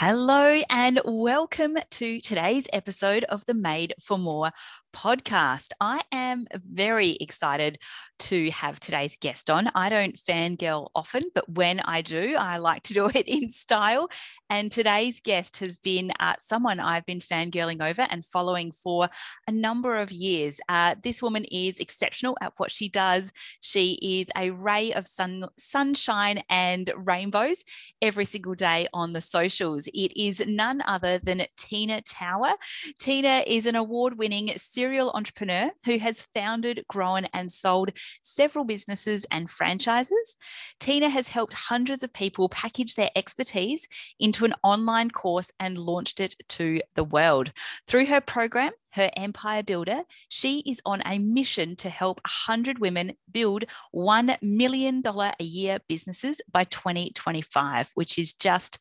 Hello, and welcome to today's episode of the Made for More podcast. I am very excited to have today's guest on. I don't fangirl often, but when I do, I like to do it in style. And today's guest has been uh, someone I've been fangirling over and following for a number of years. Uh, this woman is exceptional at what she does. She is a ray of sun, sunshine and rainbows every single day on the socials. It is none other than Tina Tower. Tina is an award winning serial entrepreneur who has founded, grown, and sold several businesses and franchises. Tina has helped hundreds of people package their expertise into an online course and launched it to the world. Through her program, her empire builder, she is on a mission to help 100 women build $1 million a year businesses by 2025, which is just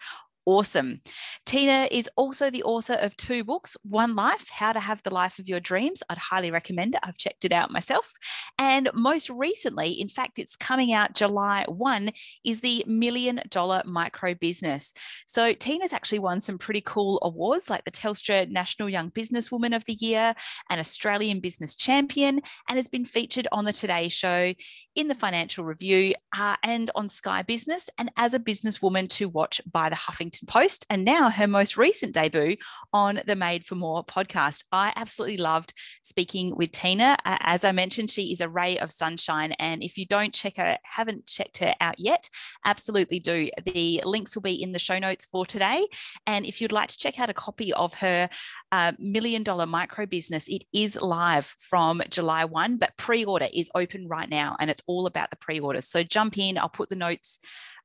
awesome. Tina is also the author of two books One Life, How to Have the Life of Your Dreams. I'd highly recommend it. I've checked it out myself. And most recently, in fact, it's coming out July 1, is the Million Dollar Micro Business. So Tina's actually won some pretty cool awards like the Telstra National Young Businesswoman of the Year, an Australian Business Champion, and has been featured on the Today Show, in the Financial Review, uh, and on Sky Business, and as a businesswoman to watch by the Huffington Post, and now her most recent debut on the Made for More podcast. I absolutely loved speaking with Tina. As I mentioned, she is a ray of sunshine. And if you don't check her, haven't checked her out yet, absolutely do. The links will be in the show notes for today. And if you'd like to check out a copy of her uh, million dollar micro business, it is live from July 1, but pre order is open right now and it's all about the pre orders. So jump in, I'll put the notes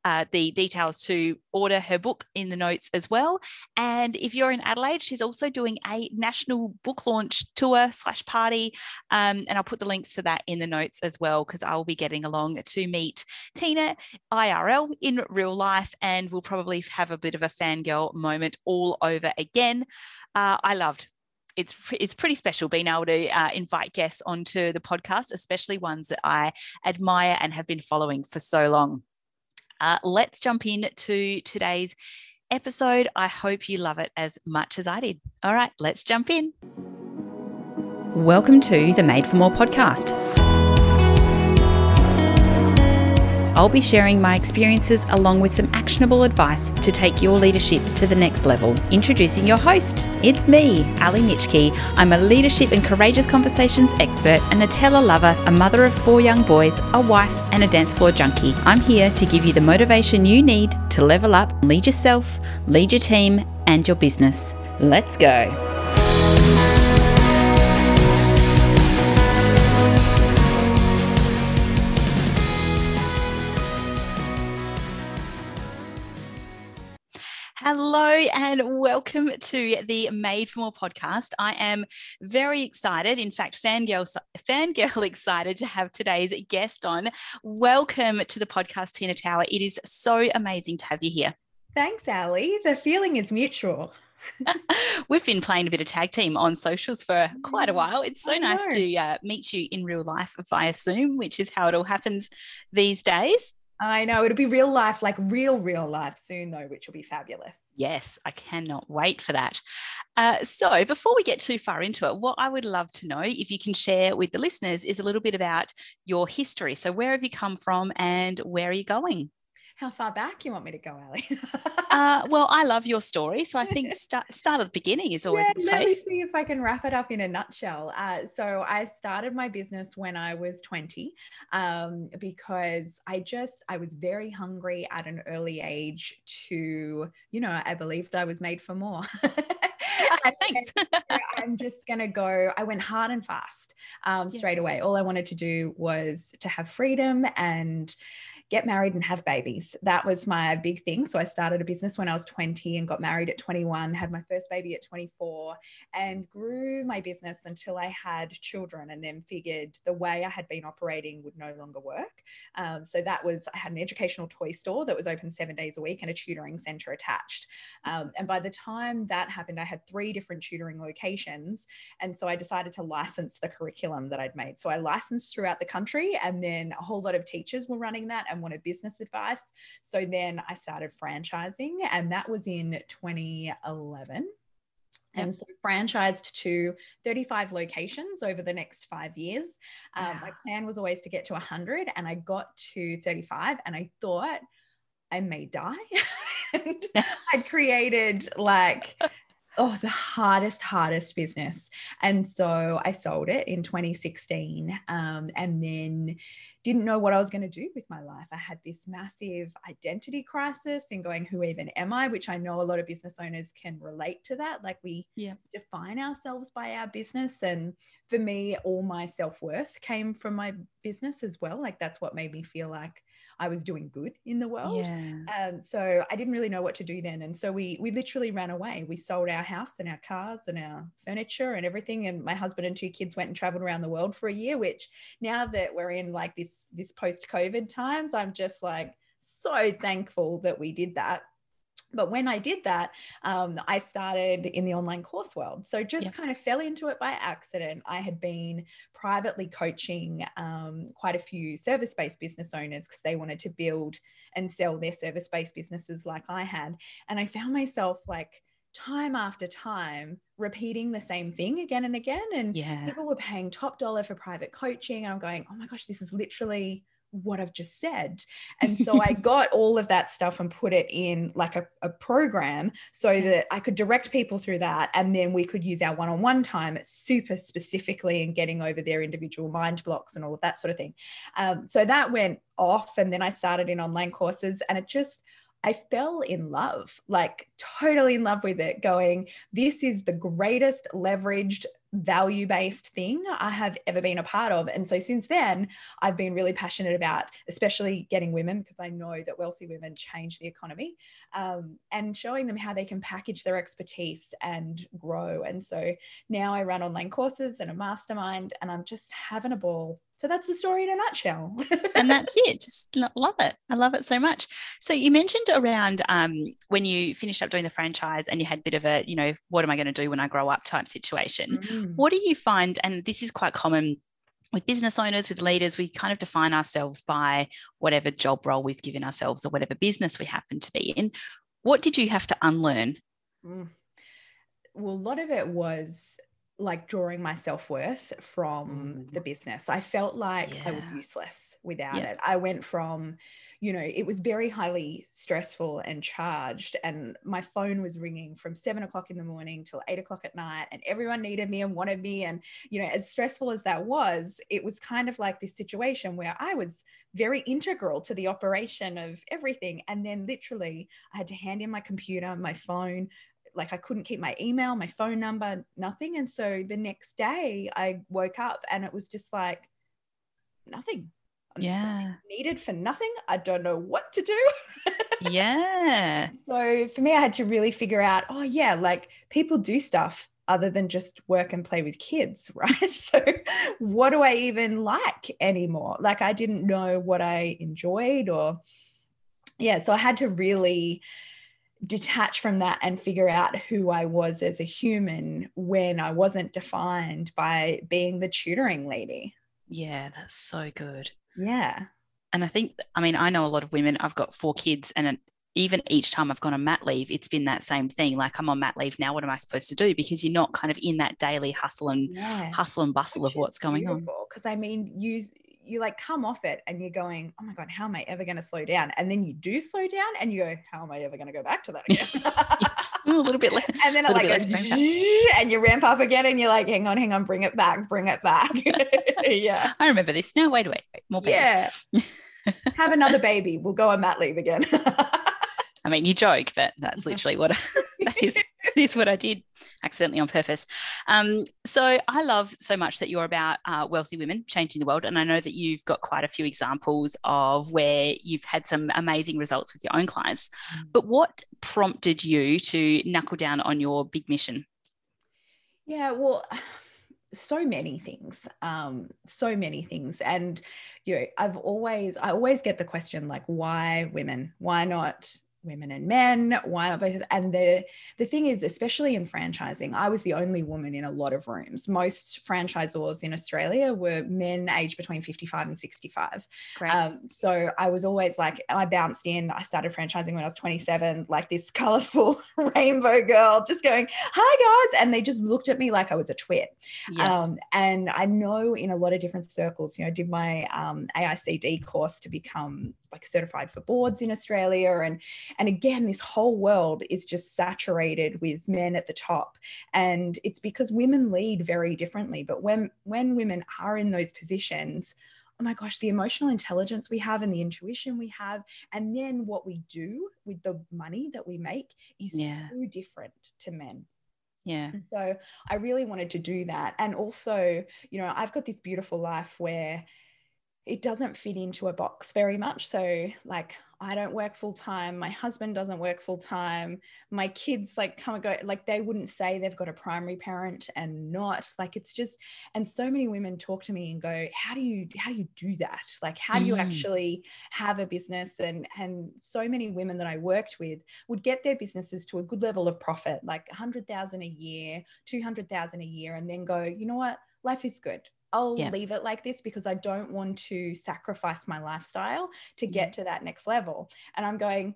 uh, the details to order her book in the notes as well. And if you're in Adelaide, she's also doing a national book launch tour slash party. Um, and I'll put the links for that in the notes as well, because I'll be getting along to meet Tina IRL in real life. And we'll probably have a bit of a fangirl moment all over again. Uh, I loved it's it's pretty special being able to uh, invite guests onto the podcast, especially ones that I admire and have been following for so long. Uh, let's jump in to today's episode. I hope you love it as much as I did. All right, let's jump in. Welcome to the Made for More podcast. I'll be sharing my experiences along with some actionable advice to take your leadership to the next level. Introducing your host, it's me, Ali Nitschke. I'm a leadership and courageous conversations expert, a Nutella lover, a mother of four young boys, a wife, and a dance floor junkie. I'm here to give you the motivation you need to level up, lead yourself, lead your team, and your business. Let's go. Hello and welcome to the Made for More podcast. I am very excited, in fact, fangirl, fangirl excited to have today's guest on. Welcome to the podcast, Tina Tower. It is so amazing to have you here. Thanks, Ali. The feeling is mutual. We've been playing a bit of tag team on socials for quite a while. It's so nice to uh, meet you in real life via Zoom, which is how it all happens these days. I know it'll be real life, like real, real life soon, though, which will be fabulous. Yes, I cannot wait for that. Uh, so, before we get too far into it, what I would love to know, if you can share with the listeners, is a little bit about your history. So, where have you come from and where are you going? How far back you want me to go, Ali? uh, well, I love your story, so I think start start at the beginning is always yeah, a place. Let me see if I can wrap it up in a nutshell. Uh, so I started my business when I was 20 um, because I just I was very hungry at an early age to you know I believed I was made for more. Thanks. I'm just gonna go. I went hard and fast um, straight yeah. away. All I wanted to do was to have freedom and get married and have babies. That was my big thing. So I started a business when I was 20 and got married at 21, had my first baby at 24, and grew my business until I had children and then figured the way I had been operating would no longer work. Um, so that was, I had an educational toy store that was open seven days a week and a tutoring center attached. Um, and by the time that happened, I had three different tutoring locations. And so I decided to license the curriculum that I'd made. So I licensed throughout the country, and then a whole lot of teachers were running that and wanted business advice. So then I started franchising, and that was in 2011. Yep. And so franchised to 35 locations over the next five years. Um, wow. My plan was always to get to 100, and I got to 35, and I thought I may die. I'd created like oh the hardest hardest business. And so i sold it in 2016 um, and then didn't know what i was going to do with my life. I had this massive identity crisis in going who even am i? which i know a lot of business owners can relate to that. Like we yeah. define ourselves by our business and for me all my self-worth came from my business as well. Like that's what made me feel like I was doing good in the world. Yeah. Um, so I didn't really know what to do then. And so we we literally ran away. We sold our house and our cars and our furniture and everything. And my husband and two kids went and traveled around the world for a year, which now that we're in like this this post-COVID times, I'm just like so thankful that we did that but when I did that, um, I started in the online course world. So just yep. kind of fell into it by accident. I had been privately coaching um, quite a few service based business owners because they wanted to build and sell their service based businesses like I had. And I found myself like, time after time repeating the same thing again and again and yeah. people were paying top dollar for private coaching and i'm going oh my gosh this is literally what I've just said. And so I got all of that stuff and put it in like a, a, program so that I could direct people through that. And then we could use our one on one time super specifically in getting over their individual mind blocks and all of that sort of thing. Um, so that went off. And then I started in online courses and it just, I fell in love, like totally in love with it, going, this is the greatest leveraged value based thing I have ever been a part of. And so since then, I've been really passionate about, especially getting women, because I know that wealthy women change the economy, um, and showing them how they can package their expertise and grow. And so now I run online courses and a mastermind, and I'm just having a ball so that's the story in a nutshell. and that's it. Just love it. I love it so much. So you mentioned around um, when you finished up doing the franchise and you had a bit of a, you know, what am I going to do when I grow up type situation. Mm. What do you find? And this is quite common with business owners, with leaders, we kind of define ourselves by whatever job role we've given ourselves or whatever business we happen to be in. What did you have to unlearn? Mm. Well, a lot of it was like drawing my self-worth from mm. the business. I felt like yeah. I was useless without yeah. it. I went from, you know, it was very highly stressful and charged. And my phone was ringing from seven o'clock in the morning till eight o'clock at night. And everyone needed me and wanted me. And, you know, as stressful as that was, it was kind of like this situation where I was very integral to the operation of everything. And then literally I had to hand in my computer, my phone, like I couldn't keep my email, my phone number, nothing. And so the next day I woke up and it was just like nothing. I'm yeah. Needed for nothing. I don't know what to do. yeah. So for me, I had to really figure out, oh yeah, like people do stuff other than just work and play with kids, right? So what do I even like anymore? Like I didn't know what I enjoyed or yeah, so I had to really detach from that and figure out who I was as a human when I wasn't defined by being the tutoring lady. Yeah, that's so good. Yeah. And I think, I mean, I know a lot of women, I've got four kids, and even each time I've gone on mat leave, it's been that same thing. Like, I'm on mat leave now. What am I supposed to do? Because you're not kind of in that daily hustle and yeah. hustle and bustle Which of what's going on. Because I mean, you you like come off it and you're going, oh my God, how am I ever going to slow down? And then you do slow down and you go, how am I ever going to go back to that again? a little bit less. And then it like goes, and you ramp up again and you're like, hang on, hang on, bring it back, bring it back. yeah. I remember this. No, wait, wait, wait. More Yeah. Have another baby. We'll go on mat leave again. I mean, you joke, but that's mm-hmm. literally what that is is what I did accidentally on purpose. Um, so I love so much that you're about uh, wealthy women changing the world. And I know that you've got quite a few examples of where you've had some amazing results with your own clients. Mm. But what prompted you to knuckle down on your big mission? Yeah, well, so many things um so many things and you know i've always i always get the question like why women why not women and men why both and the the thing is especially in franchising i was the only woman in a lot of rooms. Most franchisors in australia were men aged between 55 and 65 um, so i was always like i bounced in i started franchising when i was 27 like this colorful rainbow girl just going hi guys and they just looked at me like i was a twit. Yeah. um, and i know in a lot of different circles you know I did my um, aicd course to become like certified for boards in australia and and again, this whole world is just saturated with men at the top. And it's because women lead very differently. But when when women are in those positions, oh my gosh, the emotional intelligence we have and the intuition we have, and then what we do with the money that we make is yeah. so different to men. Yeah. And so I really wanted to do that. And also, you know, I've got this beautiful life where it doesn't fit into a box very much. So, like, I don't work full time. My husband doesn't work full time. My kids, like, come and go, like, they wouldn't say they've got a primary parent and not. Like, it's just, and so many women talk to me and go, How do you, how do you do that? Like, how do you mm. actually have a business? And, and so many women that I worked with would get their businesses to a good level of profit, like 100,000 a year, 200,000 a year, and then go, You know what? Life is good I'll yeah. leave it like this because I don't want to sacrifice my lifestyle to get yeah. to that next level. And I'm going,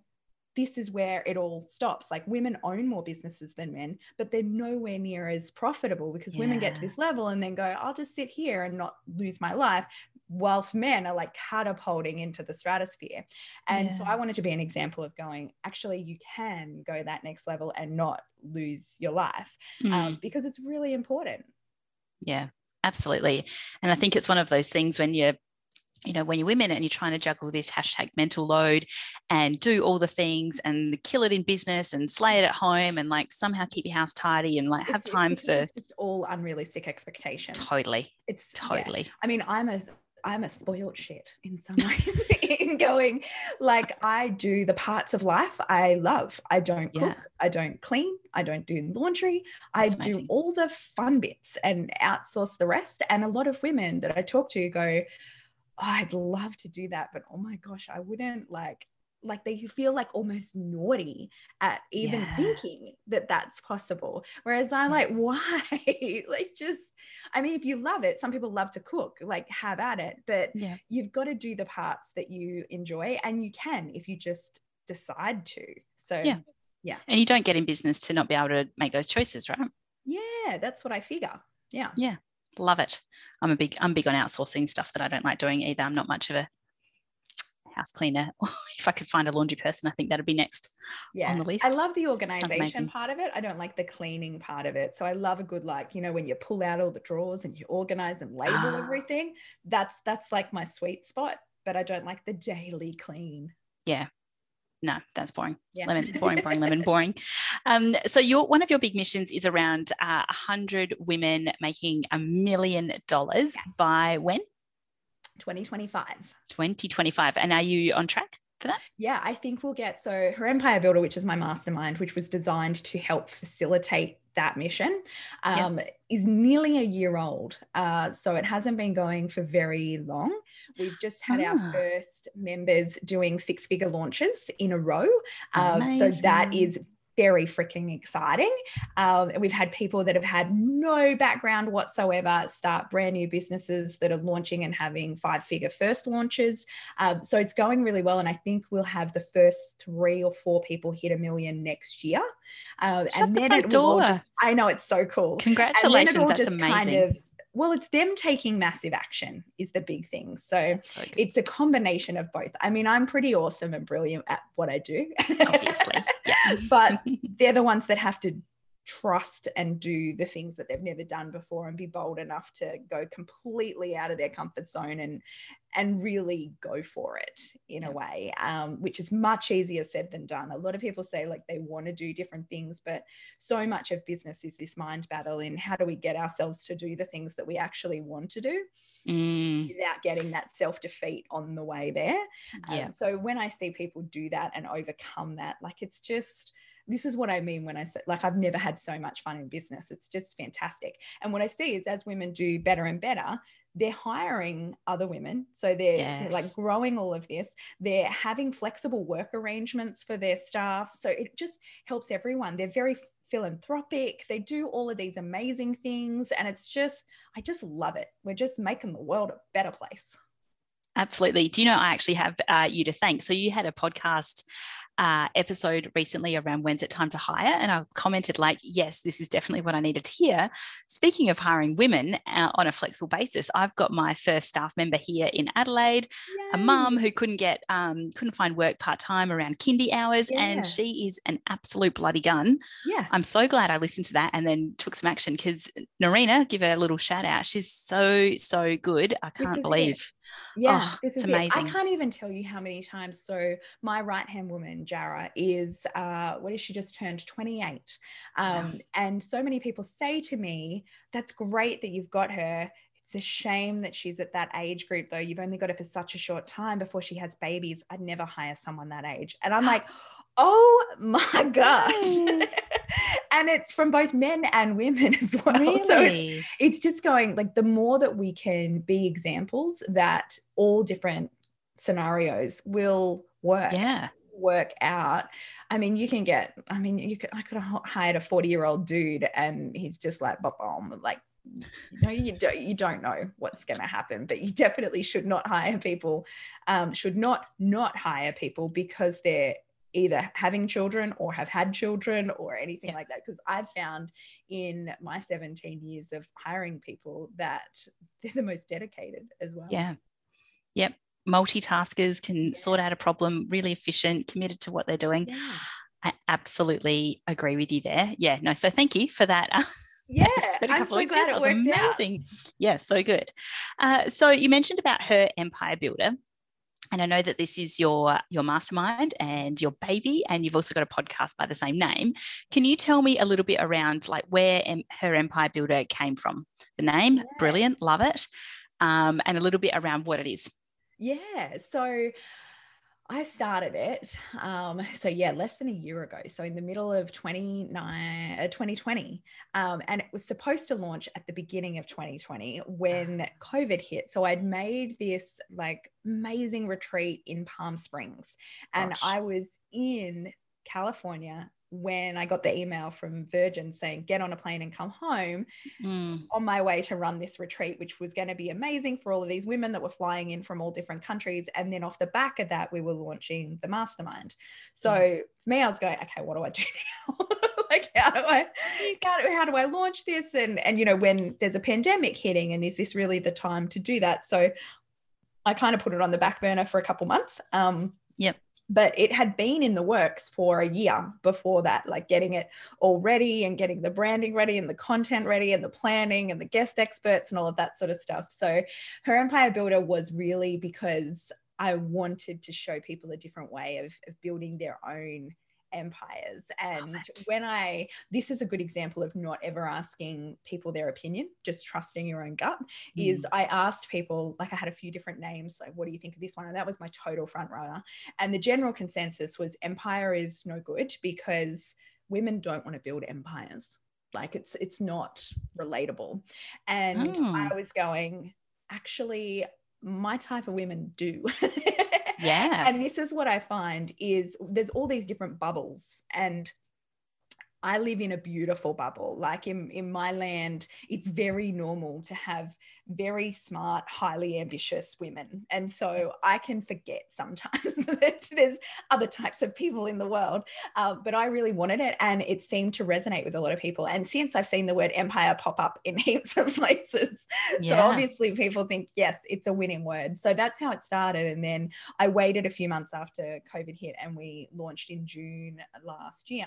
this is where it all stops. Like women own more businesses than men, but they're nowhere near as profitable because yeah. women get to this level and then go, I'll just sit here and not lose my life. Whilst men are like catapulting into the stratosphere. And yeah. so I wanted to be an example of going, actually, you can go that next level and not lose your life um, mm. um, because it's really important. Yeah, absolutely. And I think it's one of those things when you're you know, when you're women and you're trying to juggle this hashtag mental load and do all the things and kill it in business and slay it at home and like somehow keep your house tidy and like have it's, time it's, for it's just all unrealistic expectations. Totally. It's totally. Yeah. I mean, I'm a I'm a spoiled shit in some ways in going like I do the parts of life I love. I don't cook, yeah. I don't clean, I don't do laundry. That's I amazing. do all the fun bits and outsource the rest. And a lot of women that I talk to go, oh, I'd love to do that, but oh my gosh, I wouldn't like like they feel like almost naughty at even yeah. thinking that that's possible. Whereas i'm mm. like why? Like just i mean if you love it some people love to cook like have at it but yeah. you've got to do the parts that you enjoy and you can if you just decide to. So yeah. yeah. And you don't get in business to not be able to make those choices right? Yeah that's what i figure. Yeah. Yeah. Love it. I'm a big i'm big on outsourcing stuff that i don't like doing either. I'm not much of a house cleaner. if I could find a laundry person, I think that'd be next yeah. on the list. I love the organization part of it. I don't like the cleaning part of it. So I love a good like, you know, when you pull out all the drawers and you organize and label ah. everything. That's that's like my sweet spot, but I don't like the daily clean. Yeah. No, that's boring. Yeah. Lemon, boring, boring, lemon, boring. Um, so your one of your big missions is around uh, a uh, hundred women making a million dollars by when? 2025. 2025. And are you on track? For that? Yeah, I think we'll get so her Empire Builder, which is my mastermind, which was designed to help facilitate that mission, um, yep. is nearly a year old. Uh, so it hasn't been going for very long. We've just had ah. our first members doing six figure launches in a row. Um, so that is very freaking exciting. Um, we've had people that have had no background whatsoever start brand new businesses that are launching and having five figure first launches. Um, so it's going really well. And I think we'll have the first three or four people hit a million next year. Uh, and the it door. Just, I know it's so cool. Congratulations. That's amazing. Kind of, well it's them taking massive action is the big thing so, so it's a combination of both i mean i'm pretty awesome and brilliant at what i do obviously yeah. but they're the ones that have to trust and do the things that they've never done before and be bold enough to go completely out of their comfort zone and and really go for it in yeah. a way um, which is much easier said than done a lot of people say like they want to do different things but so much of business is this mind battle in how do we get ourselves to do the things that we actually want to do mm. without getting that self-defeat on the way there yeah. Um, so when i see people do that and overcome that like it's just this is what I mean when I say, like, I've never had so much fun in business. It's just fantastic. And what I see is as women do better and better, they're hiring other women. So they're, yes. they're, like growing all of this. They're having flexible work arrangements for their staff. So it just helps everyone. They're very philanthropic. They do all of these amazing things. And it's just, I just love it. We're just making the world a better place. Absolutely. Do you know, I actually have uh, you to thank. So you had a podcast uh, episode recently around when's it time to hire, and I commented like, yes, this is definitely what I needed to hear. Speaking of hiring women uh, on a flexible basis, I've got my first staff member here in Adelaide, Yay. a mum who couldn't get um, couldn't find work part time around kindy hours, yeah. and she is an absolute bloody gun. Yeah, I'm so glad I listened to that and then took some action because Narina, give her a little shout out. She's so so good. I can't believe. It. Yeah, oh, it's amazing. It. I can't even tell you how many times. So my right hand woman, Jara, is uh, what is she just turned 28, um, and so many people say to me, "That's great that you've got her." It's a shame that she's at that age group, though. You've only got her for such a short time before she has babies. I'd never hire someone that age. And I'm like, oh my gosh. and it's from both men and women as well. Really? So it's, it's just going like the more that we can be examples that all different scenarios will work. Yeah. Work out. I mean, you can get, I mean, you could, I could have hired a 40 year old dude and he's just like, boom, like, you know, you don't, you don't know what's going to happen, but you definitely should not hire people, um, should not not hire people because they're either having children or have had children or anything yeah. like that. Because I've found in my 17 years of hiring people that they're the most dedicated as well. Yeah. Yep. Multitaskers can yeah. sort out a problem, really efficient, committed to what they're doing. Yeah. I absolutely agree with you there. Yeah. No. So thank you for that. Yeah, I'm so glad it worked amazing. Out. Yeah, so good. Uh, so you mentioned about her empire builder, and I know that this is your your mastermind and your baby, and you've also got a podcast by the same name. Can you tell me a little bit around like where her Empire Builder came from? The name, yeah. brilliant, love it, um, and a little bit around what it is. Yeah, so I started it. Um, so yeah, less than a year ago. So in the middle of 29, uh, 2020. Um, and it was supposed to launch at the beginning of 2020 when COVID hit. So I'd made this like amazing retreat in Palm Springs and Gosh. I was in California when I got the email from Virgin saying, get on a plane and come home mm. on my way to run this retreat, which was going to be amazing for all of these women that were flying in from all different countries. And then off the back of that, we were launching the mastermind. So mm. for me, I was going, okay, what do I do now? like, how do I, how do, how do I launch this? And, and, you know, when there's a pandemic hitting and is this really the time to do that? So I kind of put it on the back burner for a couple months. Um, yep but it had been in the works for a year before that like getting it all ready and getting the branding ready and the content ready and the planning and the guest experts and all of that sort of stuff. So her empire builder was really because i wanted to show people a different way of, of building their own empires. And when I, this is a good example of not ever asking people their opinion, just trusting your own gut. Mm. Is I asked people, like I had a few different names, like, what do you think of this one? And that was my total front runner. And the general consensus was empire is no good because women don't want to build empires. Like it's it's not relatable. And oh. I was going, actually, my type of women do. Yeah. and this is what I find is there's all these different bubbles and I live in a beautiful bubble. Like in, in my land, it's very normal to have very smart, highly ambitious women. And so I can forget sometimes that there's other types of people in the world. Uh, but I really wanted it and it seemed to resonate with a lot of people. And since I've seen the word empire pop up in heaps of places, yeah. so obviously people think, yes, it's a winning word. So that's how it started. And then I waited a few months after COVID hit and we launched in June last year.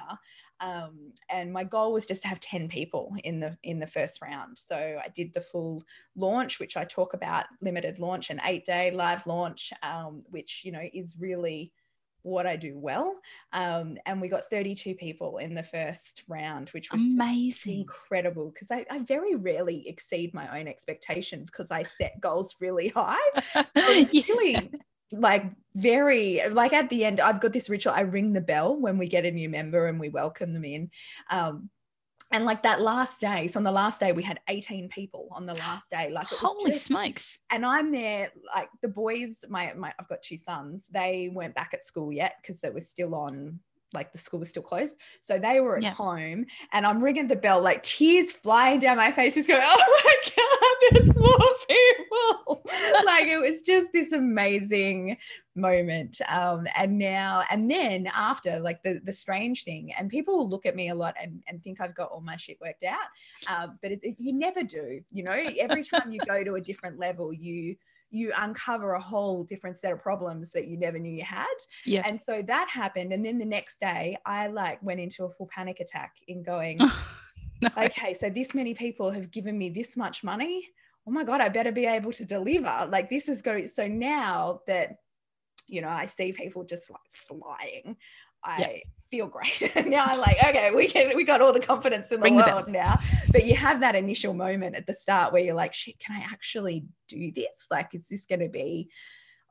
Um, and my goal was just to have 10 people in the in the first round so i did the full launch which i talk about limited launch and eight day live launch um, which you know is really what I do well. Um, and we got 32 people in the first round, which was amazing, incredible. Because I, I, very rarely exceed my own expectations because I set goals really high. yeah. really like very like at the end i've got this ritual i ring the bell when we get a new member and we welcome them in. Um and like that last day so on the last day we had 18 people on the last day like holy just, smokes. And i'm there like the boys my, my i've got two sons they weren't back at school yet because they were still on like the school was still closed. So they were at yeah. home and I'm ringing the bell, like tears flying down my face, just going, oh my God, there's more people. like it was just this amazing moment. Um, and now, and then after, like the, the strange thing, and people will look at me a lot and, and think I've got all my shit worked out. Uh, but it, it, you never do, you know, every time you go to a different level, you, you uncover a whole different set of problems that you never knew you had. Yeah. And so that happened. And then the next day, I like went into a full panic attack in going, no. okay, so this many people have given me this much money. Oh my God, I better be able to deliver. Like this is going. So now that, you know, I see people just like flying, I feel great. now I'm like, okay, we can we got all the confidence in the world now. But you have that initial moment at the start where you're like, shit, can I actually do this? Like, is this gonna be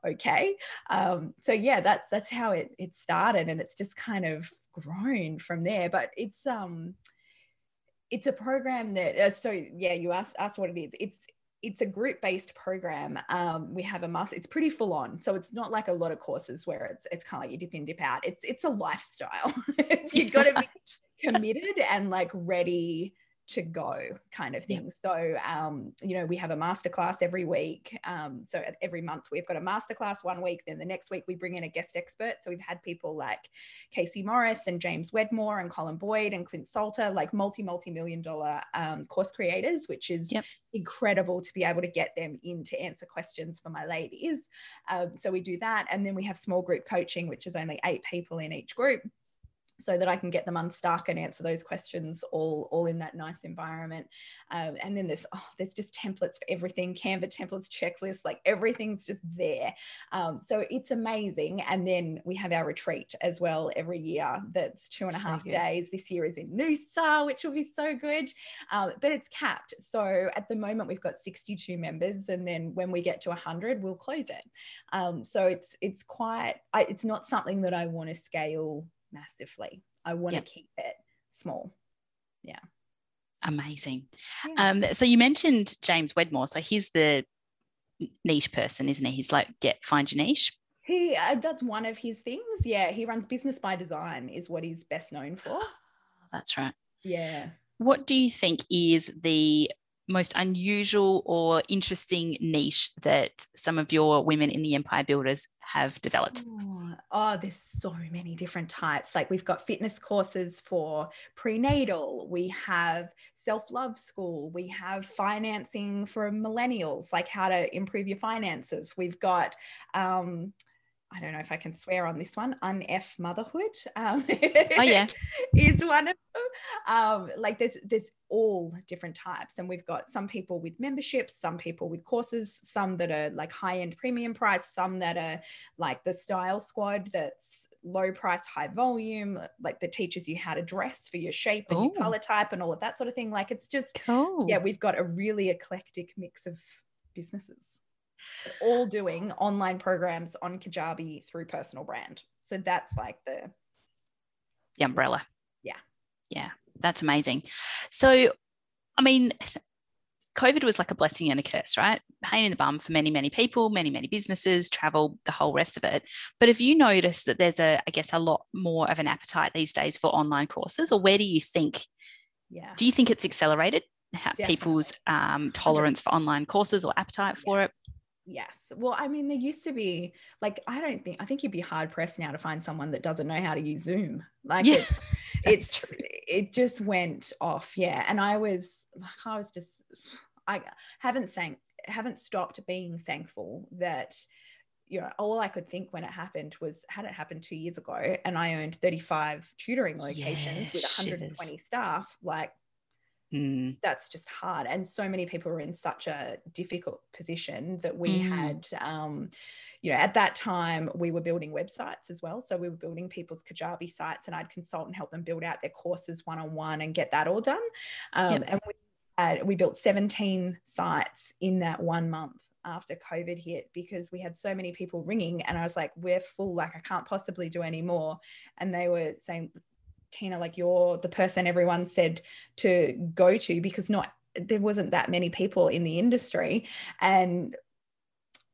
okay? Um, so yeah, that's that's how it it started and it's just kind of grown from there. But it's um it's a program that uh, so yeah, you asked asked what it is. It's it's a group based program. Um, we have a master. It's pretty full on, so it's not like a lot of courses where it's it's kind of like you dip in, dip out. It's it's a lifestyle. You've got to be committed and like ready to go kind of thing. Yeah. So, um, you know, we have a masterclass every week. Um, so every month we've got a masterclass one week. Then the next week we bring in a guest expert. So we've had people like Casey Morris and James Wedmore and Colin Boyd and Clint Salter, like multi, multi million dollar um, course creators, which is yep. incredible to be able to get them in to answer questions for my ladies. Um, so we do that. And then we have small group coaching, which is only eight people in each group so that I can get them unstuck and answer those questions all, all in that nice environment. Um, and then there's oh, there's just templates for everything, Canva templates, checklists, like everything's just there. Um, so it's amazing. And then we have our retreat as well every year. That's two and a so half good. days. This year is in Noosa, which will be so good. Um, but it's capped. So at the moment we've got 62 members, and then when we get to 100, we'll close it. Um, so it's it's quite. I, it's not something that I want to scale massively. I want yep. to keep it small. Yeah. Amazing. Yeah. Um, so you mentioned James Wedmore. So he's the niche person, isn't he? He's like, get find your niche. He uh, that's one of his things. Yeah, he runs business by design, is what he's best known for. that's right. Yeah. What do you think is the most unusual or interesting niche that some of your women in the empire builders have developed? Oh, there's so many different types. Like we've got fitness courses for prenatal, we have self love school, we have financing for millennials, like how to improve your finances. We've got um, I don't know if I can swear on this one, unf motherhood. Um, oh yeah, is one of them. Um, like there's there's all different types, and we've got some people with memberships, some people with courses, some that are like high end premium price, some that are like the Style Squad that's low price, high volume, like that teaches you how to dress for your shape and Ooh. your color type and all of that sort of thing. Like it's just cool. yeah, we've got a really eclectic mix of businesses all doing online programs on Kajabi through personal brand. So that's like the the umbrella. Yeah. Yeah. That's amazing. So I mean, COVID was like a blessing and a curse, right? Pain in the bum for many, many people, many, many businesses, travel, the whole rest of it. But have you noticed that there's a, I guess, a lot more of an appetite these days for online courses, or where do you think? Yeah. Do you think it's accelerated people's um, tolerance for online courses or appetite for it? Yes. Well, I mean, there used to be like I don't think I think you'd be hard pressed now to find someone that doesn't know how to use Zoom. Like yeah, it's, it's it just went off. Yeah. And I was like I was just I haven't thank haven't stopped being thankful that you know all I could think when it happened was had it happened 2 years ago and I owned 35 tutoring locations yeah, with 120 shivers. staff like Mm. That's just hard. And so many people were in such a difficult position that we mm. had, um, you know, at that time we were building websites as well. So we were building people's Kajabi sites and I'd consult and help them build out their courses one on one and get that all done. Um, yep. And we had, we built 17 sites in that one month. after COVID hit because we had so many people ringing and I was like, we're full, like I can't possibly do any more. And they were saying, Tina, like you're the person everyone said to go to because not there wasn't that many people in the industry. And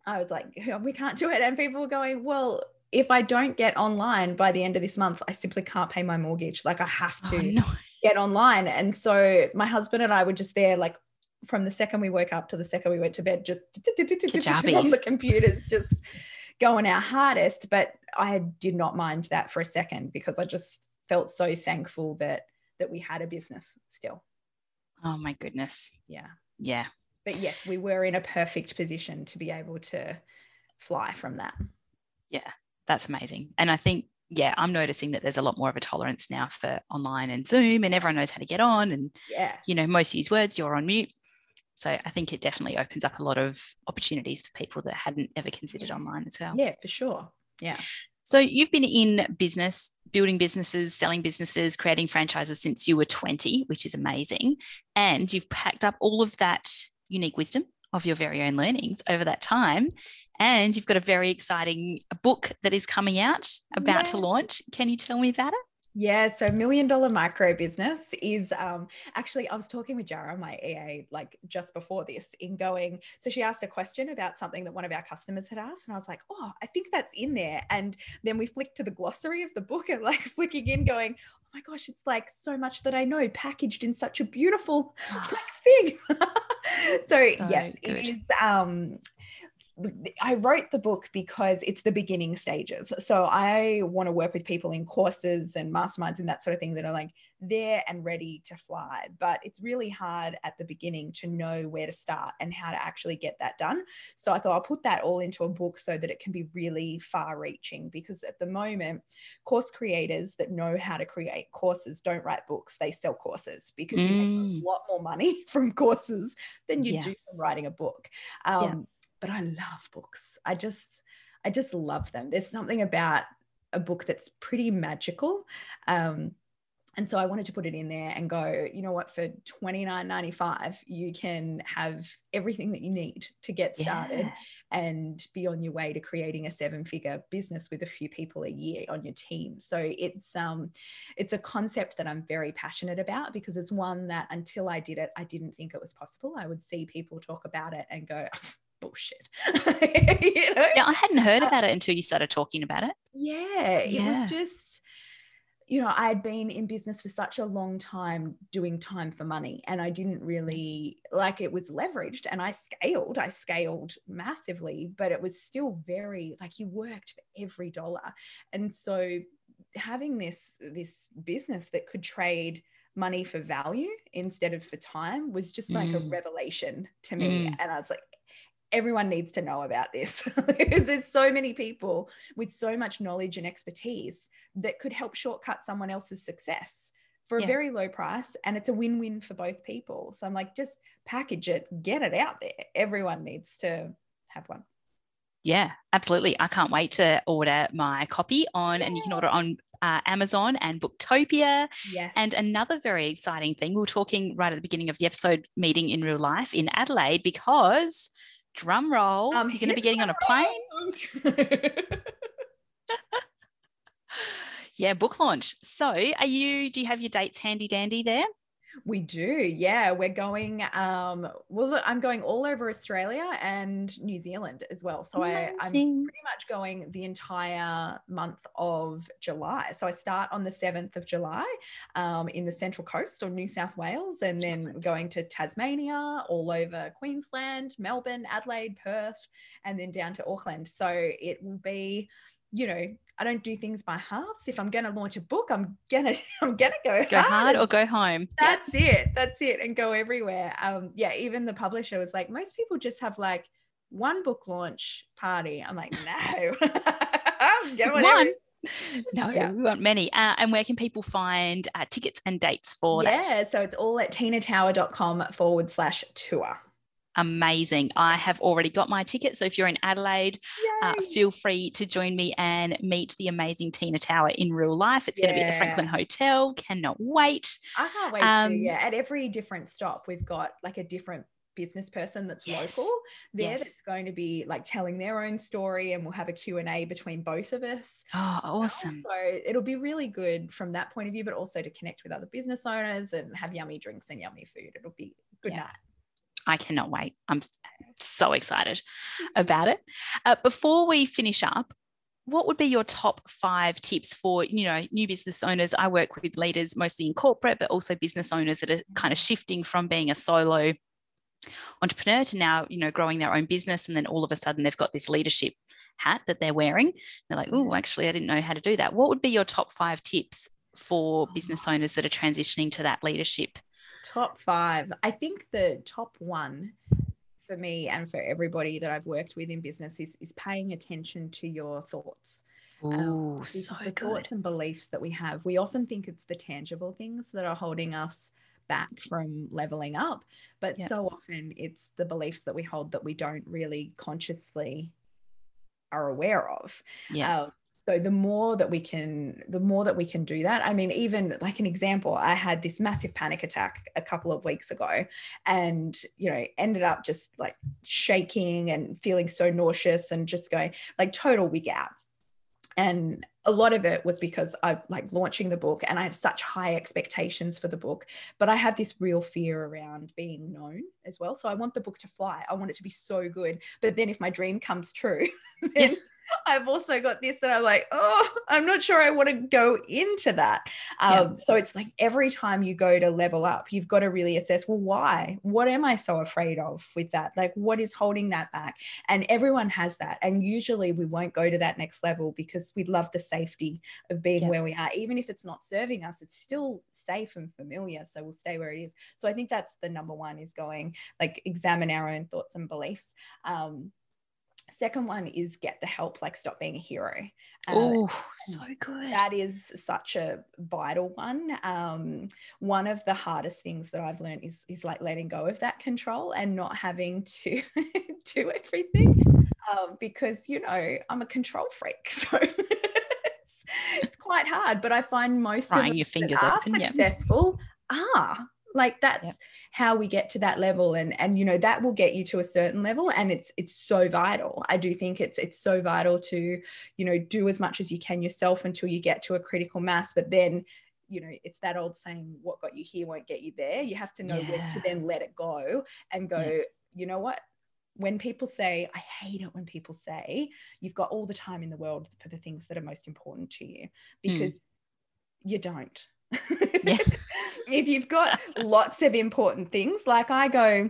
I was like, we can't do it. And people were going, well, if I don't get online by the end of this month, I simply can't pay my mortgage. Like I have to oh, no. get online. And so my husband and I were just there, like from the second we woke up to the second we went to bed, just on the computers, just going our hardest. But I did not mind that for a second because I just felt so thankful that that we had a business still. Oh my goodness. Yeah. Yeah. But yes, we were in a perfect position to be able to fly from that. Yeah, that's amazing. And I think, yeah, I'm noticing that there's a lot more of a tolerance now for online and Zoom, and everyone knows how to get on. And, yeah, you know, most use words, you're on mute. So I think it definitely opens up a lot of opportunities for people that hadn't ever considered online as well. Yeah, for sure. Yeah. So you've been in business, building businesses, selling businesses, creating franchises since you were 20, which is amazing. And you've packed up all of that unique wisdom of your very own learnings over that time. And you've got a very exciting book that is coming out, about yeah. to launch. Can you tell me about it? Yeah, so million dollar micro business is um actually I was talking with Jara, my EA, like just before this, in going. So she asked a question about something that one of our customers had asked, and I was like, oh, I think that's in there. And then we flicked to the glossary of the book and like flicking in, going, oh my gosh, it's like so much that I know packaged in such a beautiful like thing. so, so yes, good. it is um I wrote the book because it's the beginning stages. So I want to work with people in courses and masterminds and that sort of thing that are like there and ready to fly. But it's really hard at the beginning to know where to start and how to actually get that done. So I thought I'll put that all into a book so that it can be really far reaching because at the moment, course creators that know how to create courses don't write books, they sell courses because mm. you make a mm. lot more money from courses than you yeah. do from writing a book. Um, yeah but I love books. I just, I just love them. There's something about a book that's pretty magical. Um, and so I wanted to put it in there and go, you know what, for $29.95, you can have everything that you need to get started yeah. and be on your way to creating a seven-figure business with a few people a year on your team. So it's um it's a concept that I'm very passionate about because it's one that until I did it, I didn't think it was possible. I would see people talk about it and go, bullshit. you know? Yeah, I hadn't heard uh, about it until you started talking about it. Yeah, it yeah. was just, you know, I had been in business for such a long time doing time for money, and I didn't really like it was leveraged and I scaled. I scaled massively, but it was still very like you worked for every dollar. And so having this this business that could trade money for value instead of for time was just like mm. a revelation to me. Mm. And I was like, everyone needs to know about this because there's so many people with so much knowledge and expertise that could help shortcut someone else's success for yeah. a very low price and it's a win-win for both people so i'm like just package it get it out there everyone needs to have one yeah absolutely i can't wait to order my copy on yeah. and you can order on uh, Amazon and Booktopia. Yes. And another very exciting thing, we were talking right at the beginning of the episode meeting in real life in Adelaide because drum roll. Um, You're going to be getting on a plane. yeah, book launch. So, are you? Do you have your dates handy dandy there? We do, yeah. We're going. Um, well, I'm going all over Australia and New Zealand as well. So I, I'm pretty much going the entire month of July. So I start on the seventh of July um, in the Central Coast or New South Wales, and then going to Tasmania, all over Queensland, Melbourne, Adelaide, Perth, and then down to Auckland. So it will be you know, I don't do things by halves. If I'm going to launch a book, I'm gonna I'm gonna go, go hard, hard or go home. That's it. That's it, and go everywhere. Um, yeah. Even the publisher was like, most people just have like one book launch party. I'm like, no, I'm going one. Every- no, yeah. we want many. Uh, and where can people find uh, tickets and dates for yeah, that? Yeah, so it's all at tinatower.com forward slash tour amazing. I have already got my ticket. So if you're in Adelaide, uh, feel free to join me and meet the amazing Tina Tower in real life. It's yeah. going to be at the Franklin Hotel. Cannot wait. I can't wait. Um, to, yeah. At every different stop, we've got like a different business person that's Yes. local there Yes. that's going to be like telling their own story and we'll have a q&a between both of us Oh, awesome. so it'll be really good from that point of view but also to connect with other business owners and have yummy drinks and yummy food it'll be good Yeah. night I cannot wait. I'm so excited about it. Uh, before we finish up, what would be your top five tips for you know new business owners? I work with leaders mostly in corporate, but also business owners that are kind of shifting from being a solo entrepreneur to now you know growing their own business, and then all of a sudden they've got this leadership hat that they're wearing. They're like, oh, actually, I didn't know how to do that. What would be your top five tips for business owners that are transitioning to that leadership? Top five i think the top one for me and for everybody that i've worked with in business is, is paying attention to your thoughts Oh, because so the good. thoughts and beliefs that we have we often think it's the tangible things that are holding us back from leveling up but Yep. so often it's the beliefs that we hold that we don't really consciously are aware of Yeah. um, so the more that we can the more that we can do that i mean even like an example i had this massive panic attack a couple of weeks ago and you know ended up just like shaking and feeling so nauseous and just going like total wig out and a lot of it was because I like launching the book and I have such high expectations for the book, but I have this real fear around being known as well. So I want the book to fly. I want it to be so good. But then if my dream comes true, then I've also got this that I'm like, oh, I'm not sure I want to go into that. Yeah. Um, So it's like every time you go to level up, you've got to really assess, well, why? What am I so afraid of with that? Like, what is holding that back? And everyone has that. And usually we won't go to that next level because we love the safety of being Yeah. where we are. Even if it's not serving us, it's still safe and familiar. So we'll stay where it is. So I think that's the number one is going like examine our own thoughts and beliefs. Um, second one is get the help, like stop being a hero. Oh, so good. that is such a vital one. Um, one of the hardest things that I've learned is is like letting go of that control and not having to do everything, um, because you know I'm a control freak, so it's, it's quite hard. But I find most Frying of your us that fingers are open, yeah. successful are like that's how we get to that level and and you know that will get you to a certain level and it's it's so vital. I do think it's it's so vital to you know do as much as you can yourself until you get to a critical mass but then you know it's that old saying what got you here won't get you there. You have to know when Yeah. to then let it go and go Yeah. you know what? When people say i hate it when people say you've got all the time in the world for the things that are most important to you. Mm. Because you don't Yeah. if you've got lots of important things like i go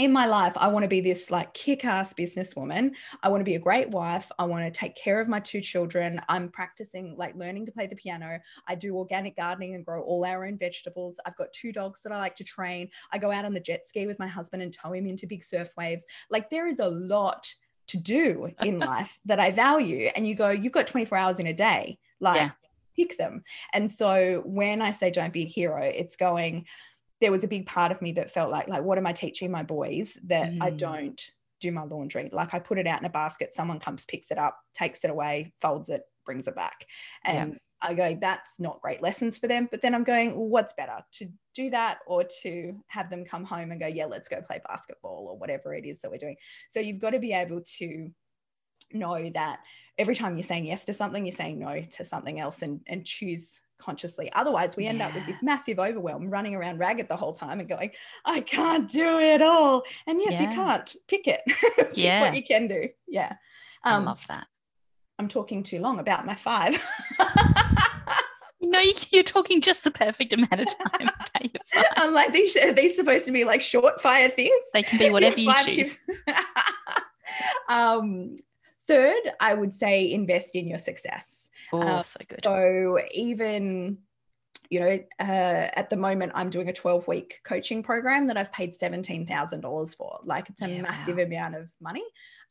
in my life, I want to be this like kick ass businesswoman. I want to be a great wife. I want to take care of my two children. I'm practicing, like learning to play the piano. I do organic gardening and grow all our own vegetables. I've got two dogs that I like to train. I go out on the jet ski with my husband and tow him into big surf waves. Like there is a lot to do in life that I value. And you go, you've got 24 hours in a day. Like, Yeah. Pick them. And so when I say don't be a hero, it's going, there was a big part of me that felt like, like, what am I teaching my boys that I Mm. don't do my laundry? Like I put it out in a basket, someone comes, picks it up, takes it away, folds it, brings it back. Yeah. And I go, that's not great lessons for them. But then I'm going, well, what's better to do that or to have them come home and go, yeah, let's go play basketball or whatever it is that we're doing. So you've got to be able to know that every time you're saying yes to something, you're saying no to something else and, and choose consciously. Otherwise, we end up with this massive overwhelm, running around ragged the whole time and going, I can't do it all. And yes, you can't. Pick it. Pick Yeah. what you can do. Yeah. I Um, love that. I'm talking too long about my five. No, you- you're talking just the perfect amount of time. Okay, you're fine. I'm like, these are these supposed to be like short fire things? They can be whatever you choose. um, third, I would say invest in your success. Oh, so good. So even you know, uh, at the moment, I'm doing a 12 week coaching program that I've paid $17,000 for. Like it's a Yeah, massive wow. amount of money.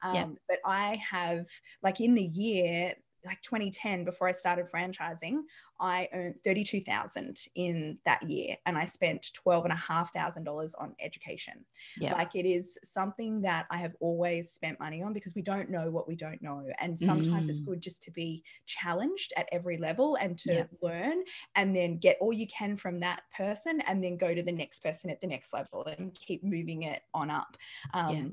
Um, Yeah. But I have, like, in the year, like 2010 before I started franchising, I earned 32,000 in that year and I spent $12,500 on education. Yeah. Like it is something that I have always spent money on because we don't know what we don't know. And sometimes mm. it's good just to be challenged at every level and to yeah. learn and then get all you can from that person and then go to the next person at the next level and keep moving it on up. Um, yeah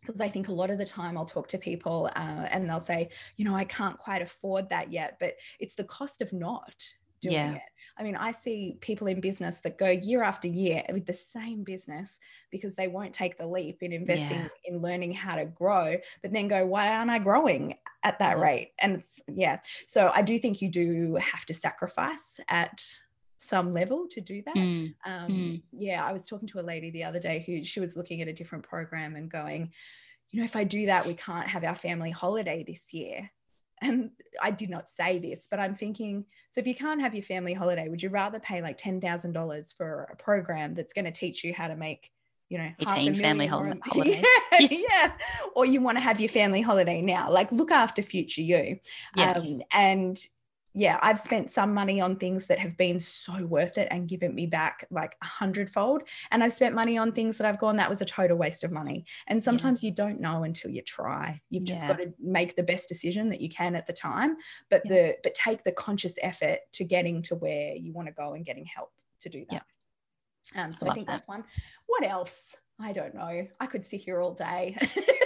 because I think a lot of the time I'll talk to people uh, and they'll say, you know, I can't quite afford that yet, but it's the cost of not doing yeah. it. I mean, I see people in business that go year after year with the same business because they won't take the leap in investing yeah. in learning how to grow, but then go, why aren't I growing at that yeah. rate? And yeah, so I do think you do have to sacrifice at some level to do that. Mm. Um, mm. Yeah, I was talking to a lady the other day who she was looking at a different program and going, you know, if I do that, we can't have our family holiday this year. And I did not say this, but I'm thinking, so if you can't have your family holiday, would you rather pay like $10,000 for a program that's going to teach you how to make you know, a family holidays. Yeah, yeah. Or you want to have your family holiday now. Like look after future you. Yeah. Um, and yeah, I've spent some money on things that have been so worth it and given me back like a hundredfold. And I've spent money on things that I've gone, that was a total waste of money. And sometimes yeah. you don't know until you try. You've just yeah. got to make the best decision that you can at the time, but yeah. the but take the conscious effort to getting to where you want to go and getting help to do that. Um, so I, I think that. that's one. What else? I don't know. I could sit here all day.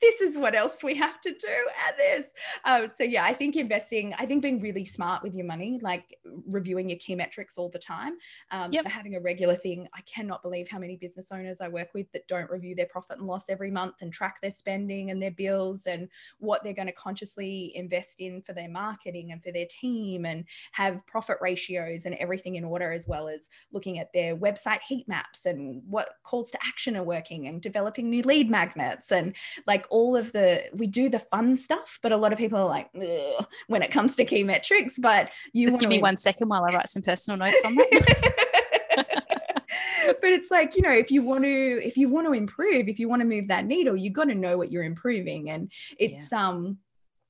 this is what else we have to do at this. Um, so yeah, I think investing, I think being really smart with your money, like reviewing your key metrics all the time, um, yep. having a regular thing. I cannot believe how many business owners I work with that don't review their profit and loss every month and track their spending and their bills and what they're going to consciously invest in for their marketing and for their team and have profit ratios and everything in order as well as looking at their website heat maps and what calls to action are working and developing new lead magnets and like all of the we do the fun stuff but a lot of people are like when it comes to key metrics but you just give me one second while i write some personal notes on that but it's like you know if you want to if you want to improve if you want to move that needle you got to know what you're improving and it's yeah. um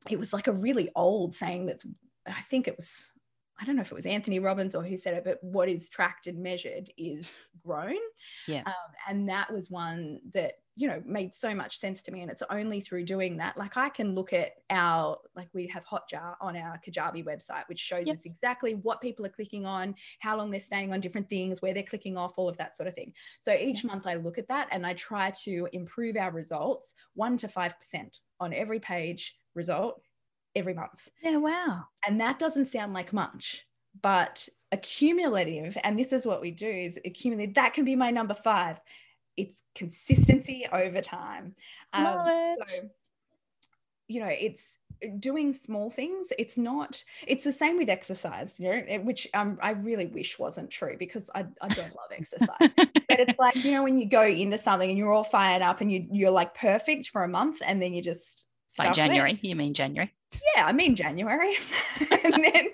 it was like a really old saying that's i think it was I don't know if it was Anthony Robbins or who said it, but what is tracked and measured is grown. Yeah. Um, and that was one that you know made so much sense to me and it's only through doing that like i can look at our like we have hotjar on our kajabi website which shows yep. us exactly what people are clicking on how long they're staying on different things where they're clicking off all of that sort of thing. So each month i look at that and i try to improve our results 1 to 5% on every page result every month. Yeah wow. And that doesn't sound like much but accumulative and this is what we do is accumulate that can be my number 5 it's consistency over time. Um. So, you know, it's doing small things. It's not, it's the same with exercise, you know, which um, I really wish wasn't true because I, I don't love exercise. but it's like, you know, when you go into something and you're all fired up and you, you're like perfect for a month and then you just, like January, you mean January? Yeah, I mean January. and then,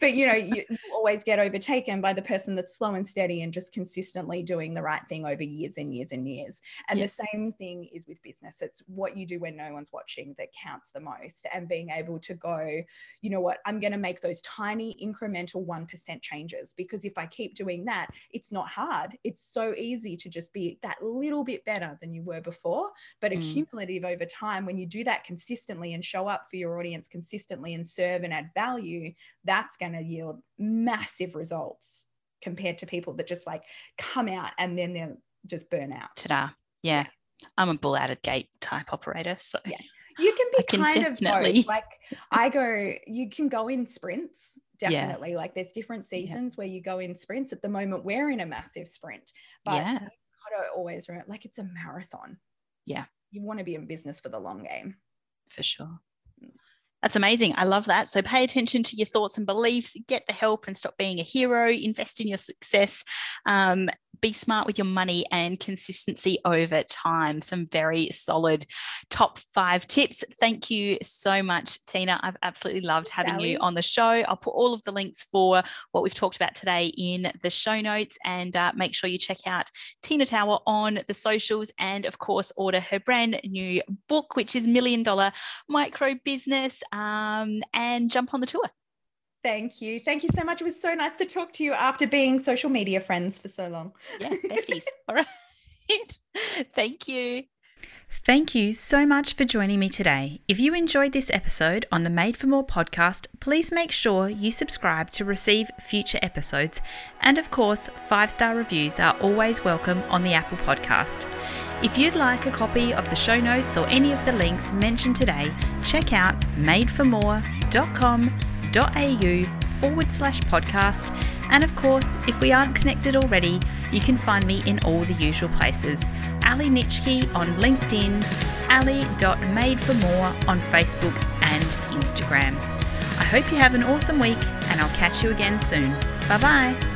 but you know, you, you, always get overtaken by the person that's slow and steady and just consistently doing the right thing over years and years and years. And yeah. the same thing is with business. It's what you do when no one's watching that counts the most. And being able to go, you know what, I'm going to make those tiny incremental 1% changes because if I keep doing that, it's not hard. It's so easy to just be that little bit better than you were before. But mm. accumulative over time, when you do that consistently and show up for your audience audience consistently and serve and add value, that's going to yield massive results compared to people that just like come out and then they'll just burn out. Ta-da. Yeah. I'm a bull out of gate type operator. So yeah. You can be can kind definitely... of both. Like I go, you can go in sprints, definitely. Yeah. Like there's different seasons yeah. where you go in sprints. At the moment, we're in a massive sprint. But yeah. gotta always remember like it's a marathon. Yeah. You want to be in business for the long game. For sure. That's amazing. I love that. So pay attention to your thoughts and beliefs, get the help and stop being a hero, invest in your success. Um, be smart with your money and consistency over time. Some very solid top five tips. Thank you so much, Tina. I've absolutely loved having Sally. you on the show. I'll put all of the links for what we've talked about today in the show notes and uh, make sure you check out Tina Tower on the socials and, of course, order her brand new book, which is Million Dollar Micro Business, um, and jump on the tour. Thank you. Thank you so much. It was so nice to talk to you after being social media friends for so long. Yeah, besties. All right. Thank you. Thank you so much for joining me today. If you enjoyed this episode on the Made for More podcast, please make sure you subscribe to receive future episodes. And of course, five star reviews are always welcome on the Apple podcast. If you'd like a copy of the show notes or any of the links mentioned today, check out madeformore.com au forward slash podcast. And of course, if we aren't connected already, you can find me in all the usual places. Ali Nitschke on LinkedIn, ali.madeformore on Facebook and Instagram. I hope you have an awesome week and I'll catch you again soon. Bye bye.